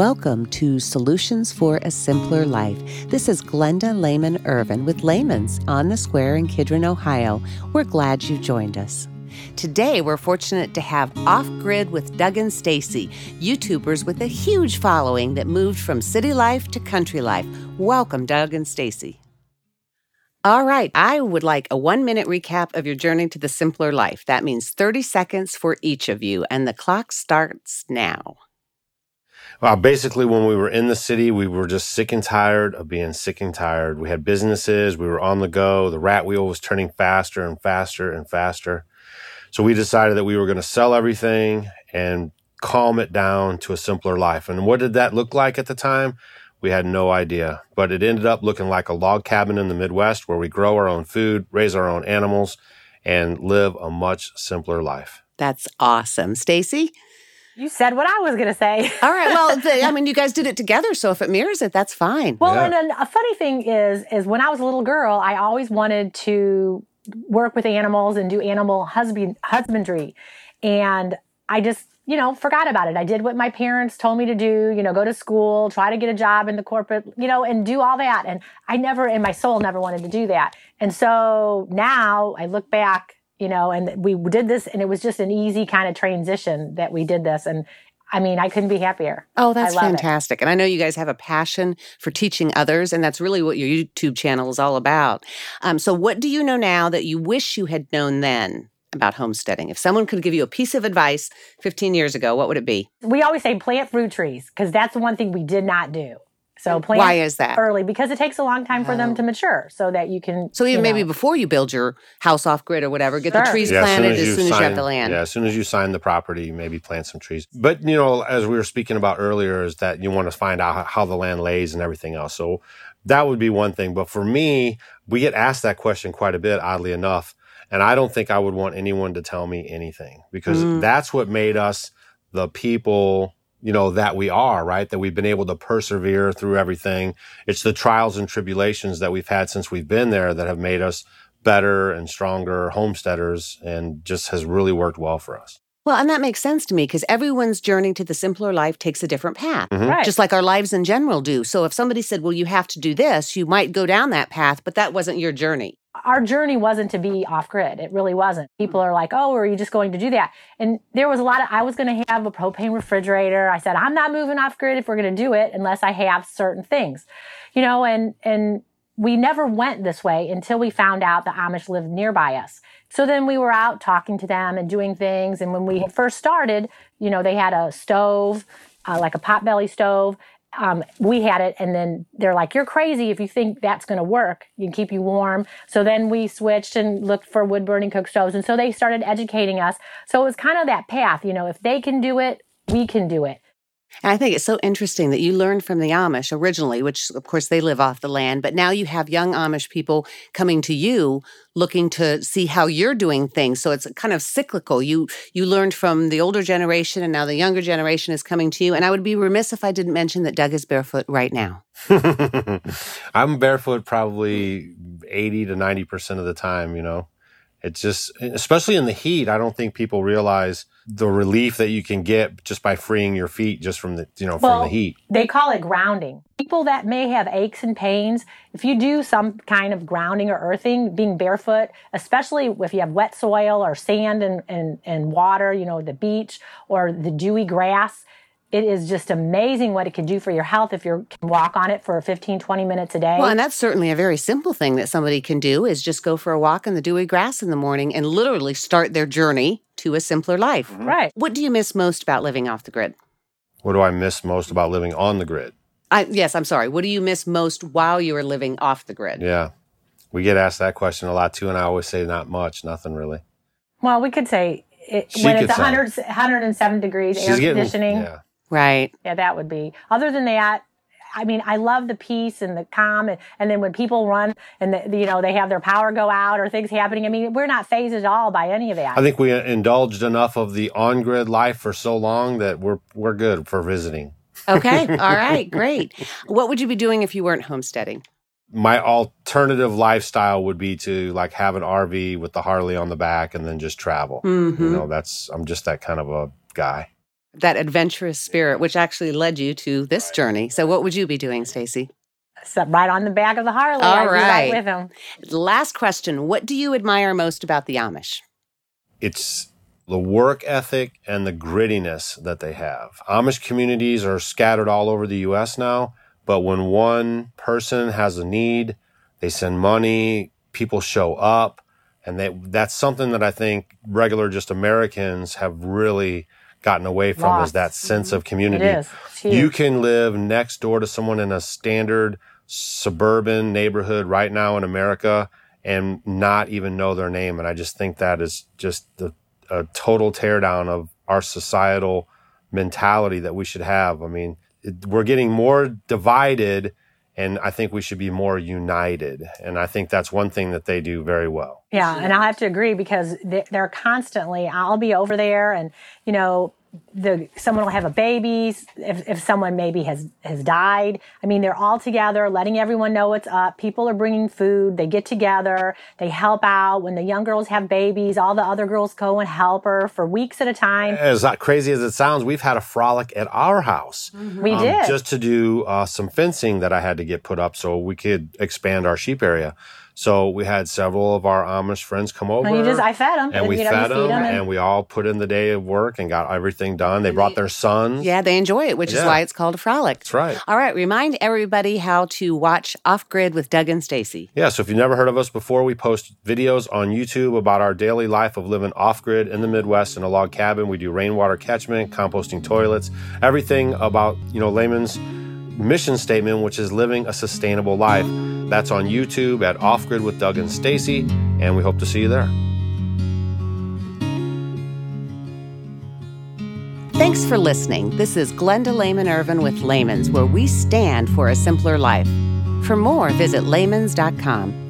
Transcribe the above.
Welcome to Solutions for a Simpler Life. This is Glenda Lehman Ervin with Lehman's on the Square in Kidron, Ohio. We're glad you joined us. Today, we're fortunate to have Off Grid with Doug and Stacy, YouTubers with a huge following that moved from city life to country life. Welcome, Doug and Stacy. All right, I would like a one minute recap of your journey to the simpler life. That means 30 seconds for each of you, and the clock starts now. Well, basically, when we were in the city, we were just sick and tired of being sick and tired. We had businesses, we were on the go. The rat wheel was turning faster and faster and faster. So we decided that we were going to sell everything and calm it down to a simpler life. And what did that look like at the time? We had no idea, but it ended up looking like a log cabin in the Midwest where we grow our own food, raise our own animals, and live a much simpler life. That's awesome. Stacy? You said what I was going to say. All right. Well, the, I mean, you guys did it together, so if it mirrors it, that's fine. Well, yeah. and then a funny thing is, is when I was a little girl, I always wanted to work with animals and do animal husband husbandry, and I just you know forgot about it. I did what my parents told me to do. You know, go to school, try to get a job in the corporate, you know, and do all that. And I never, in my soul, never wanted to do that. And so now I look back you know, and we did this and it was just an easy kind of transition that we did this. And I mean, I couldn't be happier. Oh, that's fantastic. It. And I know you guys have a passion for teaching others, and that's really what your YouTube channel is all about. Um, so, what do you know now that you wish you had known then? About homesteading. If someone could give you a piece of advice 15 years ago, what would it be? We always say plant fruit trees because that's the one thing we did not do. So plant why is that early? Because it takes a long time for them to mature, so that you can. So even you maybe before you build your house off grid or whatever, get sure. the trees yeah, planted as soon, as, as soon sign, as, you have the land. Yeah, as soon as you sign the property, maybe plant some trees. But you know, as we were speaking about earlier, is that you want to find out how the land lays and everything else. So that would be one thing. But for me, we get asked that question quite a bit, oddly enough, and I don't think I would want anyone to tell me anything because mm. that's what made us the people you know, that we are, right? That we've been able to persevere through everything. It's the trials and tribulations that we've had since we've been there that have made us better and stronger homesteaders and just has really worked well for us. Well, and that makes sense to me because everyone's journey to the simpler life takes a different path, mm-hmm. right. just like our lives in general do. So if somebody said, well, you have to do this, you might go down that path, but that wasn't your journey our journey wasn't to be off grid. It really wasn't. People are like, oh, are you just going to do that? And there was a lot of, I was going to have a propane refrigerator. I said, I'm not moving off grid if we're going to do it unless I have certain things, you know, and, and we never went this way until we found out the Amish lived nearby us. So then we were out talking to them and doing things. And when we first started, you know, they had a stove, uh, like a potbelly stove, um, we had it and then they're like you're crazy if you think that's going to work. You can keep you warm. So then we switched and looked for wood burning cook stoves and so they started educating us. So it was kind of that path you know if they can do it we can do it and I think it's so interesting that you learned from the Amish originally, which of course they live off the land, but now you have young Amish people coming to you looking to see how you're doing things. So it's kind of cyclical. You you learned from the older generation and now the younger generation is coming to you. And I would be remiss if I didn't mention that Doug is barefoot right now. I'm barefoot probably 80 to 90% of the time, you know. It's just, especially in the heat, I don't think people realize the relief that you can get just by freeing your feet just from the, you know, well, from the heat. They call it grounding. People that may have aches and pains, if you do some kind of grounding or earthing, being barefoot, especially if you have wet soil or sand and, and, and water, you know, the beach or the dewy grass, it is just amazing what it can do for your health if you can walk on it for 15 20 minutes a day. Well and that's certainly a very simple thing that somebody can do is just go for a walk in the dewy grass in the morning and literally start their journey to a simpler life. Mm-hmm. right. What do you miss most about living off the grid? What do i miss most about living on the grid? I, yes i'm sorry. What do you miss most while you are living off the grid? Yeah. We get asked that question a lot too and i always say not much nothing really. Well we could say it, when it's 100, 107 degrees She's air getting, conditioning yeah Right. Yeah, that would be. Other than that, I mean, I love the peace and the calm, and, and then when people run and the, you know they have their power go out or things happening. I mean, we're not phased at all by any of that. I think we indulged enough of the on-grid life for so long that we're we're good for visiting. Okay, all right, great. What would you be doing if you weren't homesteading? My alternative lifestyle would be to like have an RV with the Harley on the back and then just travel. Mm-hmm. You know, that's I'm just that kind of a guy. That adventurous spirit, which actually led you to this journey. So, what would you be doing, Stacy? So right on the back of the Harley. All I'd be right. with him. Last question What do you admire most about the Amish? it's the work ethic and the grittiness that they have. Amish communities are scattered all over the US now, but when one person has a need, they send money, people show up, and they, that's something that I think regular just Americans have really gotten away from is that sense of community. It's. You can live next door to someone in a standard suburban neighborhood right now in America and not even know their name. And I just think that is just the, a total teardown of our societal mentality that we should have. I mean, it, we're getting more divided, and I think we should be more united. And I think that's one thing that they do very well. Yeah, and I have to agree because they- they're constantly. I'll be over there, and you know, the someone will have a baby. If, if someone maybe has has died, I mean, they're all together, letting everyone know what's up. People are bringing food. They get together. They help out. When the young girls have babies, all the other girls go and help her for weeks at a time. As not crazy as it sounds, we've had a frolic at our house. We um, did. just to do uh, some fencing that I had to get put up so we could expand our sheep area. So we had several of our Amish friends come over. and you just, I fed them, and we you know, fed them, them, and we all put in the day of work and got everything done. They brought their sons. Yeah, they enjoy it, which is why it's called a frolic. That's right. All right, remind everybody how to watch Off Grid with Doug and Stacy. Yeah, so if you've never heard of us before, we post videos on YouTube about our daily life of living off grid in the Midwest in a log cabin. We do rainwater catchment, composting toilets, everything about, you know, Lehman's mission statement, which is living a sustainable life. That's on YouTube at Off Grid with Doug and Stacy, and we hope to see you there. Thanks for listening. This is Glenda Lehman Ervin with Lehman's, where we stand for a simpler life. For more, visit lehmans.com.